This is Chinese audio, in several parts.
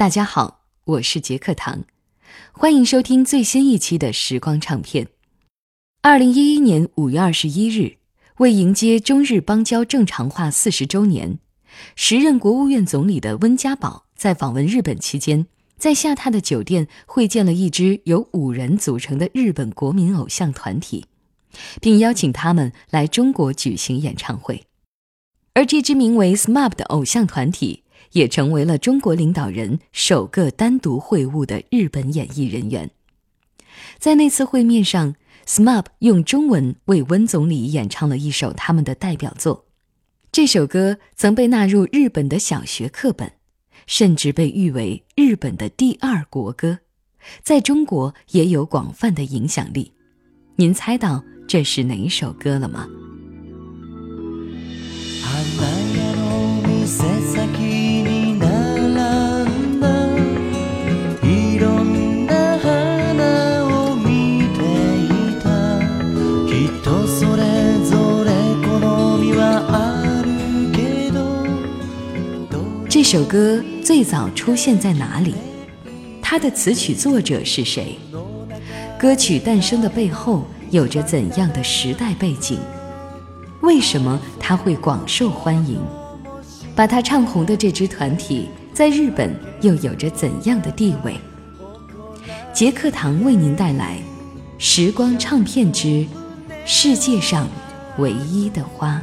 大家好，我是杰克唐，欢迎收听最新一期的时光唱片。二零一一年五月二十一日，为迎接中日邦交正常化四十周年，时任国务院总理的温家宝在访问日本期间，在下榻的酒店会见了一支由五人组成的日本国民偶像团体，并邀请他们来中国举行演唱会。而这支名为 SMAP 的偶像团体。也成为了中国领导人首个单独会晤的日本演艺人员。在那次会面上，SMAP 用中文为温总理演唱了一首他们的代表作。这首歌曾被纳入日本的小学课本，甚至被誉为日本的第二国歌，在中国也有广泛的影响力。您猜到这是哪首歌了吗？这首歌最早出现在哪里？它的词曲作者是谁？歌曲诞生的背后有着怎样的时代背景？为什么它会广受欢迎？把它唱红的这支团体在日本又有着怎样的地位？杰克堂为您带来《时光唱片之世界上唯一的花》。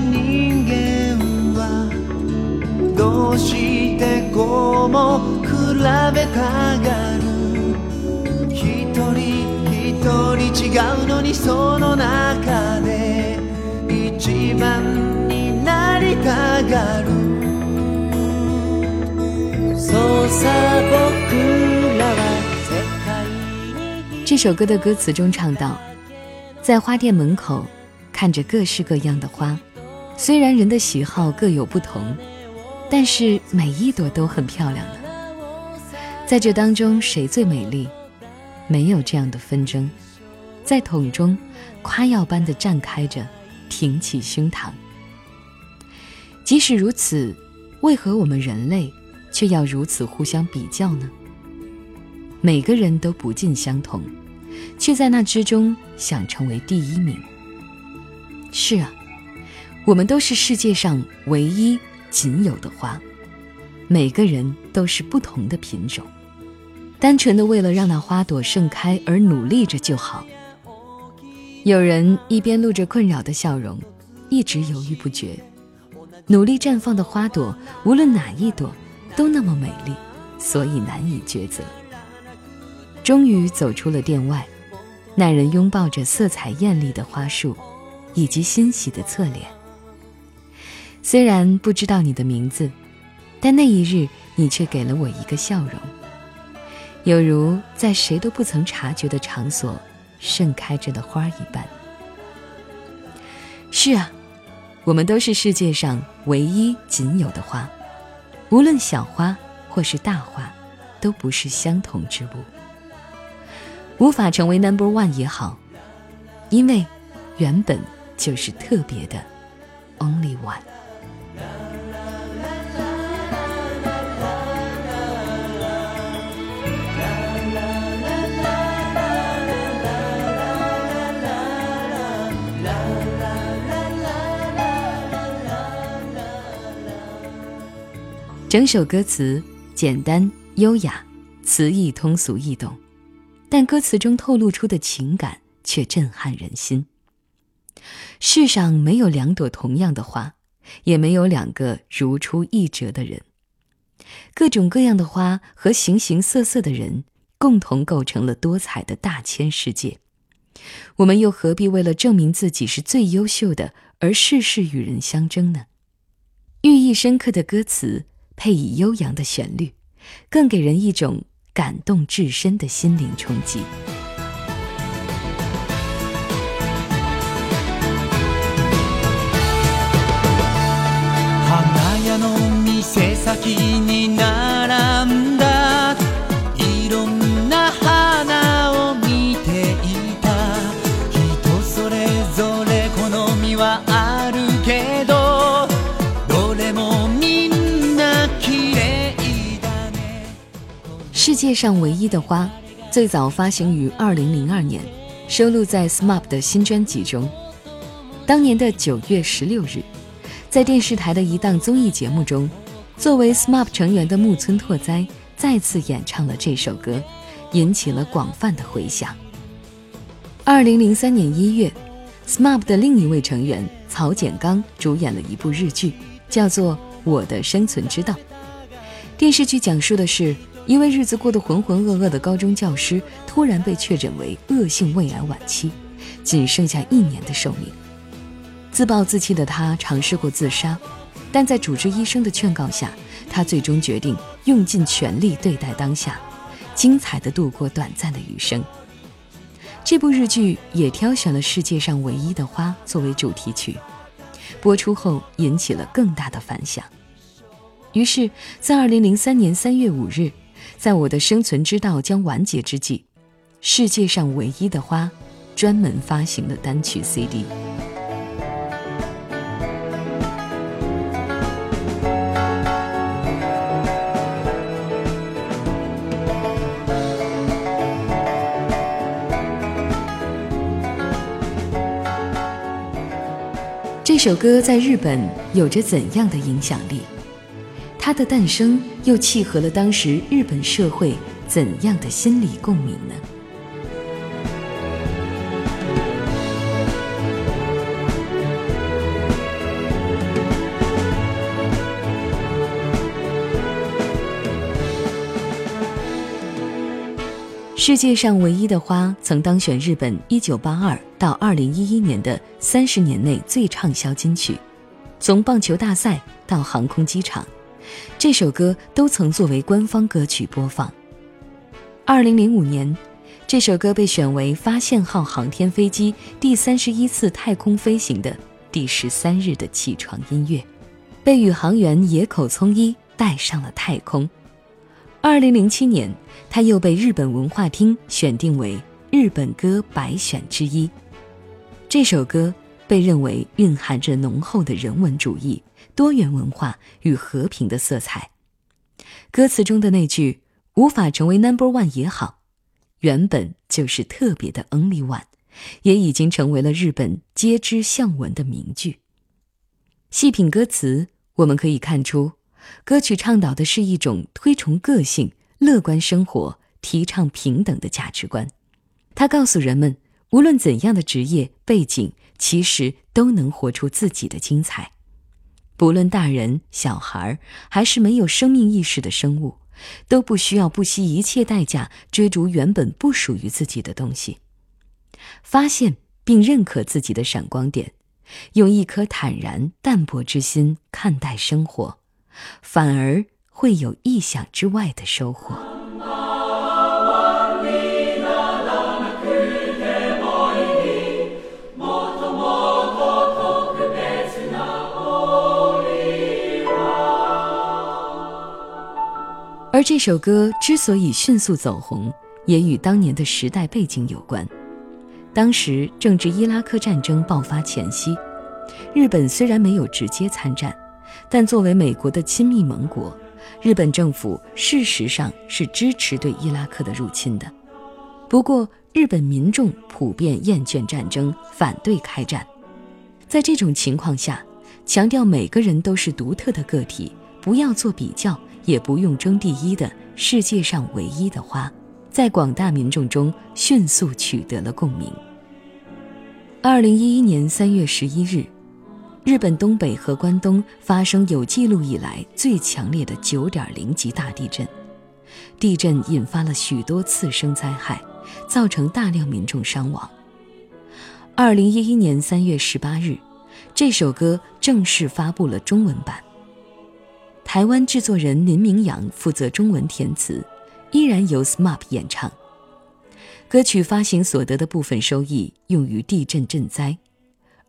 人間はどうしてこうも比べたがる一人一人違うのにその中で一番になりたがるそうさ僕らは世界に这首歌的歌词中唱道：“在花店门口 看着各式各样的花。”虽然人的喜好各有不同，但是每一朵都很漂亮呢。在这当中，谁最美丽？没有这样的纷争，在桶中夸耀般的绽开着，挺起胸膛。即使如此，为何我们人类却要如此互相比较呢？每个人都不尽相同，却在那之中想成为第一名。是啊。我们都是世界上唯一仅有的花，每个人都是不同的品种，单纯的为了让那花朵盛开而努力着就好。有人一边露着困扰的笑容，一直犹豫不决。努力绽放的花朵，无论哪一朵，都那么美丽，所以难以抉择。终于走出了店外，那人拥抱着色彩艳丽的花束，以及欣喜的侧脸。虽然不知道你的名字，但那一日你却给了我一个笑容，有如在谁都不曾察觉的场所盛开着的花一般。是啊，我们都是世界上唯一仅有的花，无论小花或是大花，都不是相同之物。无法成为 Number One 也好，因为原本就是特别的 Only One。整首歌词简单优雅，词意通俗易懂，但歌词中透露出的情感却震撼人心。世上没有两朵同样的花，也没有两个如出一辙的人。各种各样的花和形形色色的人，共同构成了多彩的大千世界。我们又何必为了证明自己是最优秀的而事事与人相争呢？寓意深刻的歌词。配以悠扬的旋律，更给人一种感动至深的心灵冲击。世界上唯一的花，最早发行于二零零二年，收录在 SMAP 的新专辑中。当年的九月十六日，在电视台的一档综艺节目中，作为 SMAP 成员的木村拓哉再次演唱了这首歌，引起了广泛的回响。2003年1月，SMAP 的另一位成员曹简刚主演了一部日剧，叫做《我的生存之道》。电视剧讲述的是一位日子过得浑浑噩噩的高中教师，突然被确诊为恶性胃癌晚期，仅剩下一年的寿命。自暴自弃的他尝试过自杀，但在主治医生的劝告下，他最终决定用尽全力对待当下，精彩的度过短暂的余生。这部日剧也挑选了世界上唯一的花作为主题曲，播出后引起了更大的反响。于是，在二零零三年三月五日，在我的生存之道将完结之际，世界上唯一的花专门发行了单曲 CD。这首歌在日本有着怎样的影响力？它的诞生又契合了当时日本社会怎样的心理共鸣呢？世界上唯一的花曾当选日本1982到2011年的三十年内最畅销金曲，从棒球大赛到航空机场。这首歌都曾作为官方歌曲播放。二零零五年，这首歌被选为发现号航天飞机第三十一次太空飞行的第十三日的起床音乐，被宇航员野口聪一带上了太空。二零零七年，它又被日本文化厅选定为日本歌百选之一。这首歌被认为蕴含着浓厚的人文主义。多元文化与和平的色彩，歌词中的那句“无法成为 Number One 也好”，原本就是特别的 Only One，也已经成为了日本皆知向闻的名句。细品歌词，我们可以看出，歌曲倡导的是一种推崇个性、乐观生活、提倡平等的价值观。它告诉人们，无论怎样的职业背景，其实都能活出自己的精彩。不论大人、小孩还是没有生命意识的生物，都不需要不惜一切代价追逐原本不属于自己的东西。发现并认可自己的闪光点，用一颗坦然淡泊之心看待生活，反而会有意想之外的收获。而这首歌之所以迅速走红，也与当年的时代背景有关。当时正值伊拉克战争爆发前夕，日本虽然没有直接参战，但作为美国的亲密盟国，日本政府事实上是支持对伊拉克的入侵的。不过，日本民众普遍厌倦战争，反对开战。在这种情况下，强调每个人都是独特的个体，不要做比较。也不用争第一的世界上唯一的花，在广大民众中迅速取得了共鸣。二零一一年三月十一日，日本东北和关东发生有记录以来最强烈的九点零级大地震，地震引发了许多次生灾害，造成大量民众伤亡。二零一一年三月十八日，这首歌正式发布了中文版。台湾制作人林明阳负责中文填词，依然由 SMAP 演唱。歌曲发行所得的部分收益用于地震赈灾，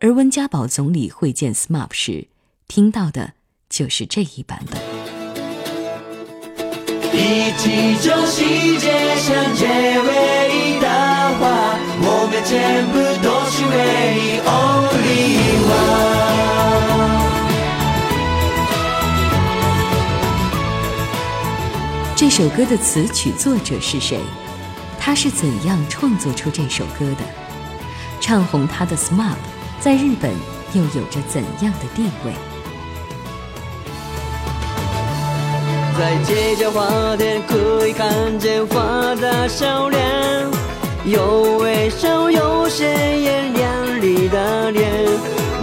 而温家宝总理会见 SMAP 时，听到的就是这一版本。一起做世界上最我们全部都是唯一 Only One。这首歌的词曲作者是谁？他是怎样创作出这首歌的？唱红他的 SMAP 在日本又有着怎样的地位？在街角花店可以看见花的笑脸，有微笑，有鲜艳亮丽的脸。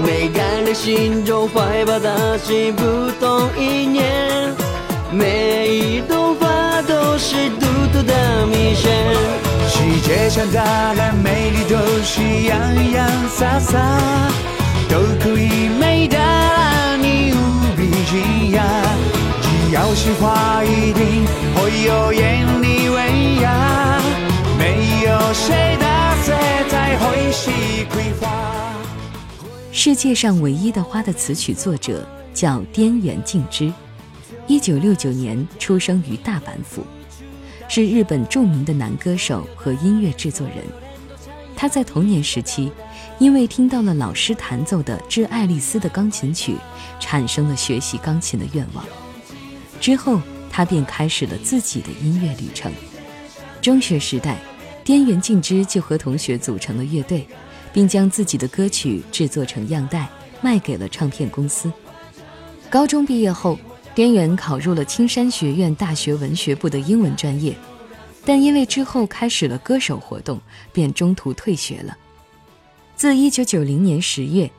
每个人心中怀抱的是不同一念，每一朵是独特的谜线。世界上的人美丽都是洋洋洒洒，都可以美得让你无比惊讶。只要是花一定会有艳丽威亚，没有谁的色彩会是葵花。世界上唯一的花的词曲作者叫滇原敬之，一九六九年出生于大阪府，是日本著名的男歌手和音乐制作人。他在童年时期，因为听到了老师弹奏的《致爱丽丝》的钢琴曲，产生了学习钢琴的愿望。之后，他便开始了自己的音乐旅程。中学时代，滇原敬之就和同学组成了乐队，并将自己的歌曲制作成样带，卖给了唱片公司。高中毕业后，滇原考入了青山学院大学文学部的英文专业，但因为之后开始了歌手活动，便中途退学了。自1990年10月，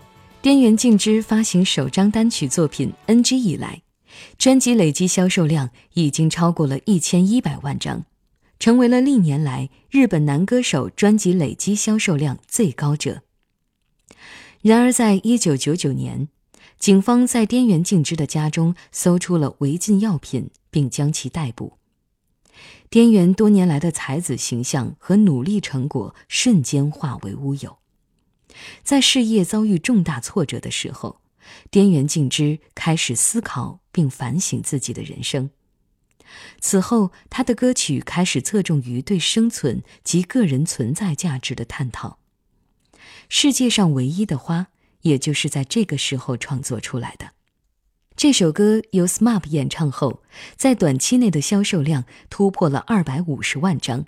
滇原敬之发行首张单曲作品《NG》以来。专辑累计销售量已经超过了一千一百万张，成为了历年来日本男歌手专辑累计销售量最高者。然而，在一九九九年，警方在滇原敬之的家中搜出了违禁药品，并将其逮捕。滇原多年来的才子形象和努力成果瞬间化为乌有，在事业遭遇重大挫折的时候。滇原敬之开始思考并反省自己的人生。此后，他的歌曲开始侧重于对生存及个人存在价值的探讨。世界上唯一的花，也就是在这个时候创作出来的。这首歌由 SMAP 演唱后，在短期内的销售量突破了二百五十万张，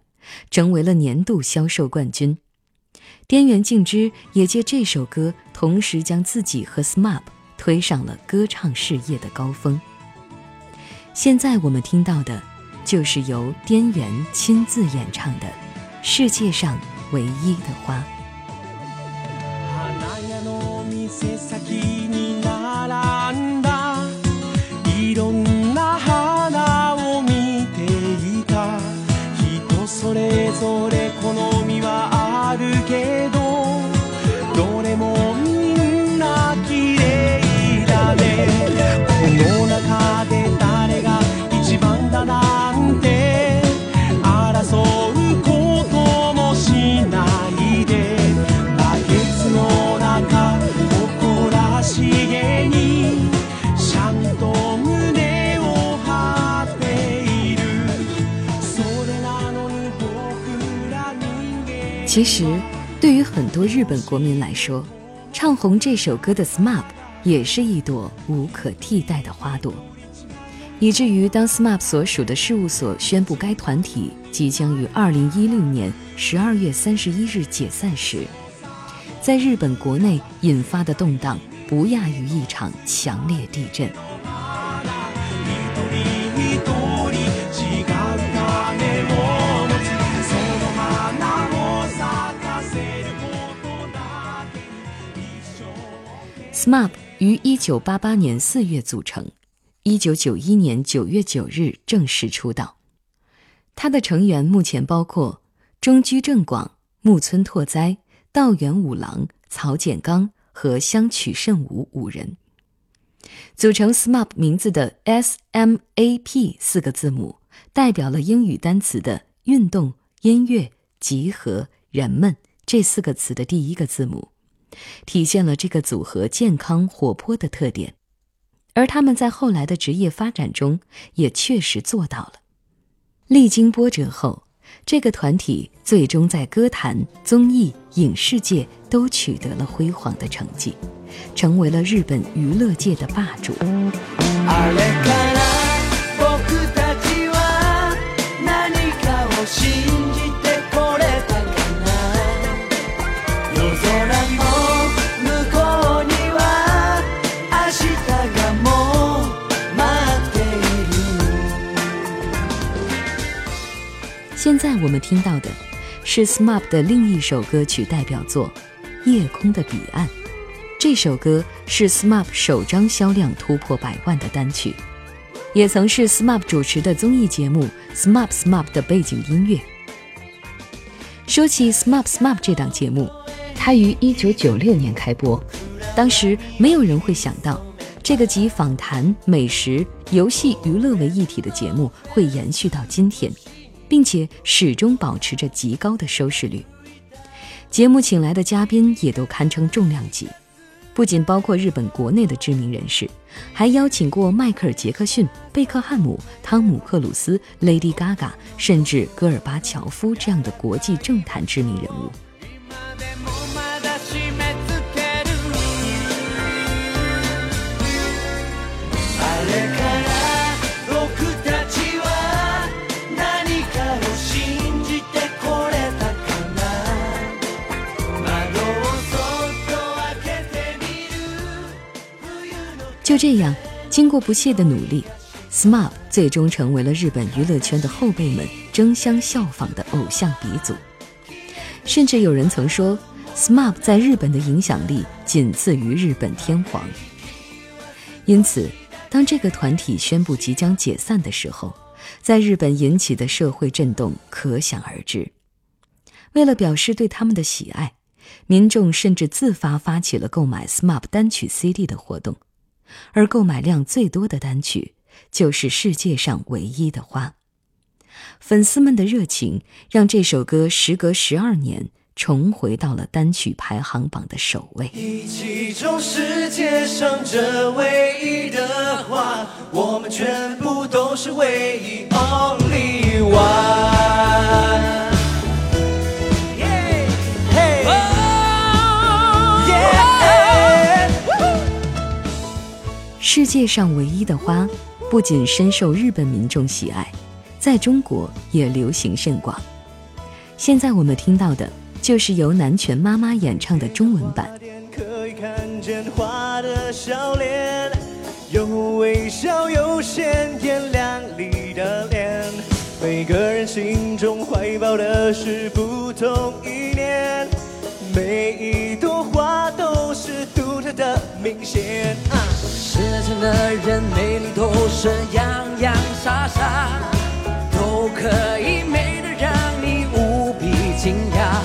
成为了年度销售冠军。滇原敬之也借这首歌，同时将自己和 SMAP 推上了歌唱事业的高峰。现在我们听到的，就是由滇原亲自演唱的《世界上唯一的花》。princesa. 其实，对于很多日本国民来说，唱红这首歌的 SMAP 也是一朵无可替代的花朵，以至于当 SMAP 所属的事务所宣布该团体即将于2016年12月31日解散时，在日本国内引发的动荡不亚于一场强烈地震。SMAP 于1988年4月组成，1991年9月9日正式出道。他的成员目前包括中居正广、木村拓哉、道元五郎、曹建刚和香取慎吾五人。组成 SMAP 名字的 SMAP 四个字母，代表了英语单词的“运动、音乐、集合、人们”这四个词的第一个字母。体现了这个组合健康活泼的特点，而他们在后来的职业发展中也确实做到了。历经波折后，这个团体最终在歌坛、综艺、影视界都取得了辉煌的成绩，成为了日本娱乐界的霸主。我们听到的是 SMAP 的另一首歌曲代表作《夜空的彼岸》。这首歌是 SMAP 首张销量突破百万的单曲，也曾是 SMAP 主持的综艺节目《SMAP SMAP》的背景音乐。说起 SMAP SMAP 这档节目，它于1996年开播，当时没有人会想到，这个集访谈、美食、游戏、娱乐为一体的节目会延续到今天，并且始终保持着极高的收视率。节目请来的嘉宾也都堪称重量级。不仅包括日本国内的知名人士，还邀请过迈克尔·杰克逊、贝克汉姆、汤姆·克鲁斯、Lady Gaga，甚至戈尔巴乔夫这样的国际政坛知名人物。就这样，经过不懈的努力，SMAP 最终成为了日本娱乐圈的后辈们争相效仿的偶像鼻祖。甚至有人曾说，SMAP 在日本的影响力仅次于日本天皇。因此，当这个团体宣布即将解散的时候，在日本引起的社会震动可想而知。为了表示对他们的喜爱，民众甚至自发发起了购买 SMAP 单曲 CD 的活动。而购买量最多的单曲就是世界上唯一的花。粉丝们的热情让这首歌时隔十二年重回到了单曲排行榜的首位。一起种世界上这唯一的花，我们全部都是唯一，Only One。世界上唯一的花，不仅深受日本民众喜爱，在中国也流行甚广。现在我们听到的，就是由南拳妈妈演唱的中文版。可以看见花的笑脸，有微笑，有鲜艳亮丽的脸。每个人心中怀抱的是不同意念，每一朵花都是独特的明显。啊世间的人美丽都是洋洋洒洒，都可以美得让你无比惊讶。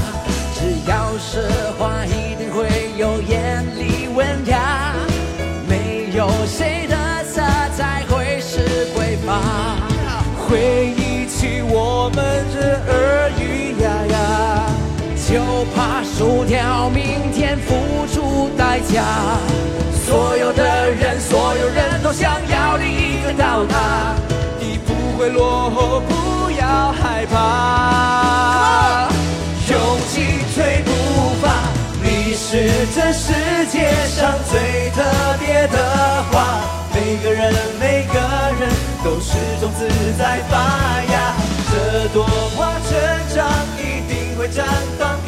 只要是花，一定会有艳丽文雅，没有谁的色彩会是匮乏。回忆起我们这耳语呀呀，就怕输掉明天付出代价。所有的人，所有人都想要的一个到达，你不会落后，不要害怕，勇气吹不发，你是这世界上最特别的花，每个人每个人都是种子在发芽，这朵花成长一定会绽放。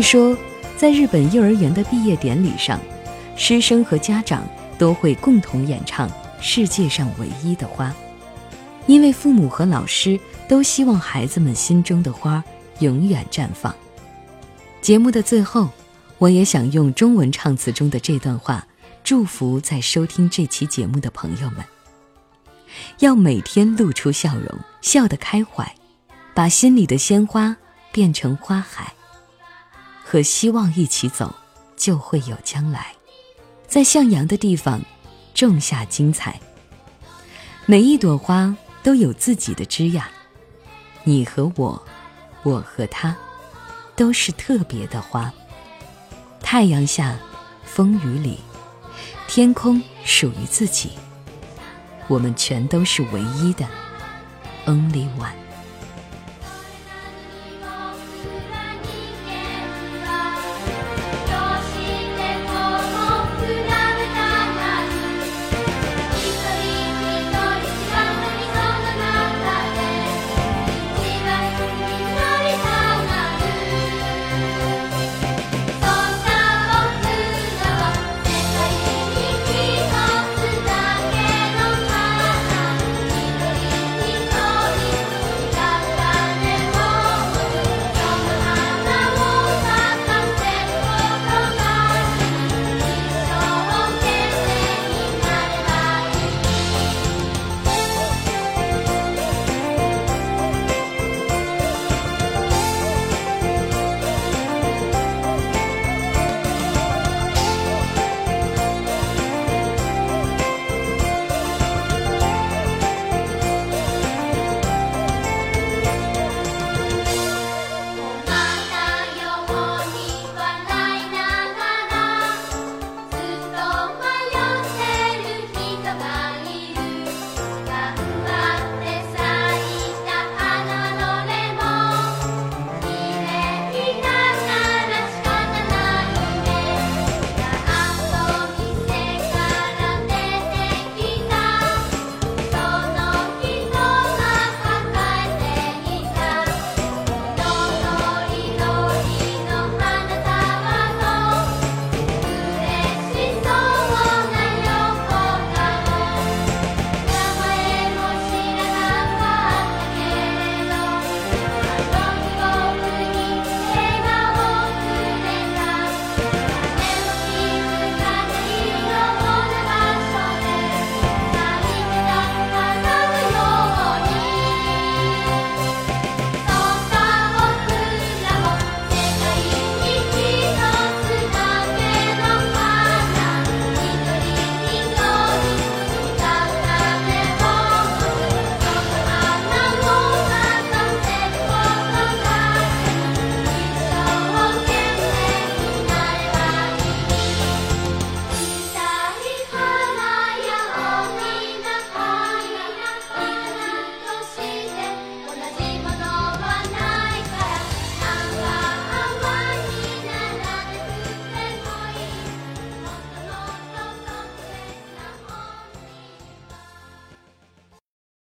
据说，在日本幼儿园的毕业典礼上，师生和家长都会共同演唱《世界上唯一的花》，因为父母和老师都希望孩子们心中的花永远绽放。节目的最后，我也想用中文唱词中的这段话，祝福在收听这期节目的朋友们：要每天露出笑容，笑得开怀，把心里的鲜花变成花海。和希望一起走，就会有将来。在向阳的地方，种下精彩。每一朵花都有自己的枝桠，你和我，我和他，都是特别的花。太阳下，风雨里，天空属于自己。我们全都是唯一的，Only One。